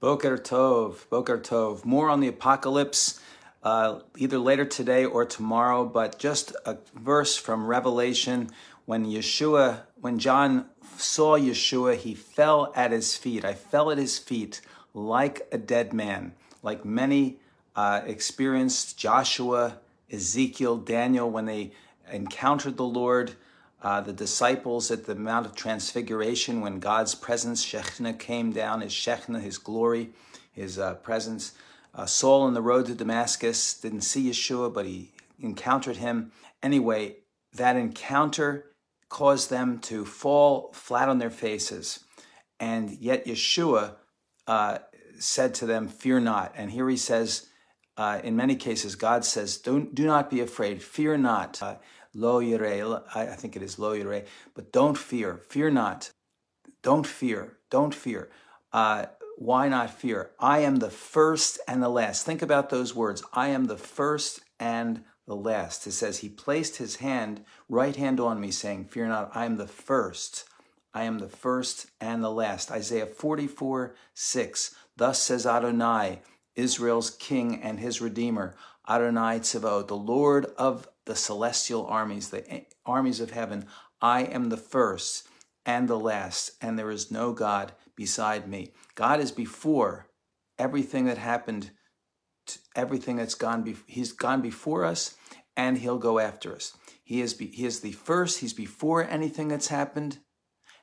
Boker Tov, Boker Tov. More on the apocalypse uh, either later today or tomorrow, but just a verse from Revelation when Yeshua, when John saw Yeshua, he fell at his feet. I fell at his feet like a dead man, like many uh, experienced Joshua, Ezekiel, Daniel when they encountered the Lord. Uh, the disciples at the Mount of Transfiguration, when God's presence, Shekhinah, came down, his Shekhinah, his glory, his uh, presence. Uh, Saul on the road to Damascus didn't see Yeshua, but he encountered him. Anyway, that encounter caused them to fall flat on their faces. And yet Yeshua uh, said to them, Fear not. And here he says, uh, in many cases, God says, Don't, Do not be afraid, fear not. Lo yireh, I think it is lo yireh, but don't fear, fear not. Don't fear, don't fear. Uh, why not fear? I am the first and the last. Think about those words. I am the first and the last. It says, He placed His hand, right hand on me, saying, Fear not, I am the first. I am the first and the last. Isaiah 44, 6. Thus says Adonai, Israel's king and his redeemer, Adonai Tzavot, the Lord of the celestial armies, the armies of heaven. I am the first and the last, and there is no God beside me. God is before everything that happened, everything that's gone. Be- he's gone before us, and He'll go after us. He is. Be- he is the first. He's before anything that's happened,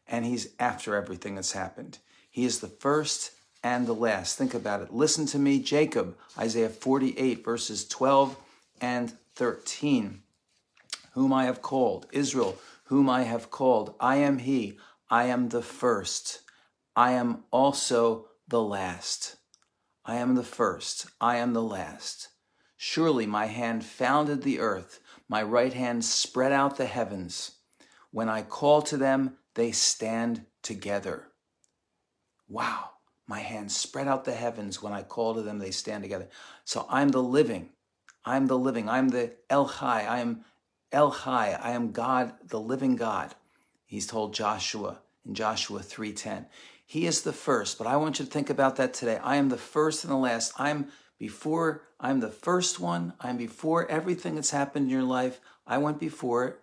and He's after everything that's happened. He is the first and the last. Think about it. Listen to me, Jacob, Isaiah 48, verses 12 and 13. Whom I have called, Israel, whom I have called, I am he, I am the first, I am also the last. I am the first, I am the last. Surely my hand founded the earth, my right hand spread out the heavens. When I call to them, they stand together. Wow, my hand spread out the heavens. When I call to them, they stand together. So I'm the living. I'm the living. I'm the El Chai. I am El Chai. I am God, the living God. He's told Joshua in Joshua 3:10. He is the first, but I want you to think about that today. I am the first and the last. I'm before I'm the first one. I'm before everything that's happened in your life. I went before it,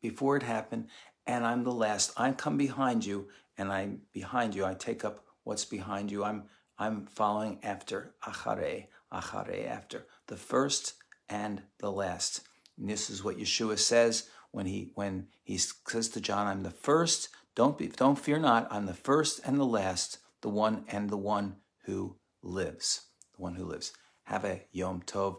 before it happened, and I'm the last. I come behind you, and I'm behind you. I take up what's behind you. I'm I'm following after achare, achare after the first and the last. And this is what Yeshua says when he when he says to John, "I'm the first. Don't be don't fear not. I'm the first and the last, the one and the one who lives, the one who lives." Have a Yom Tov.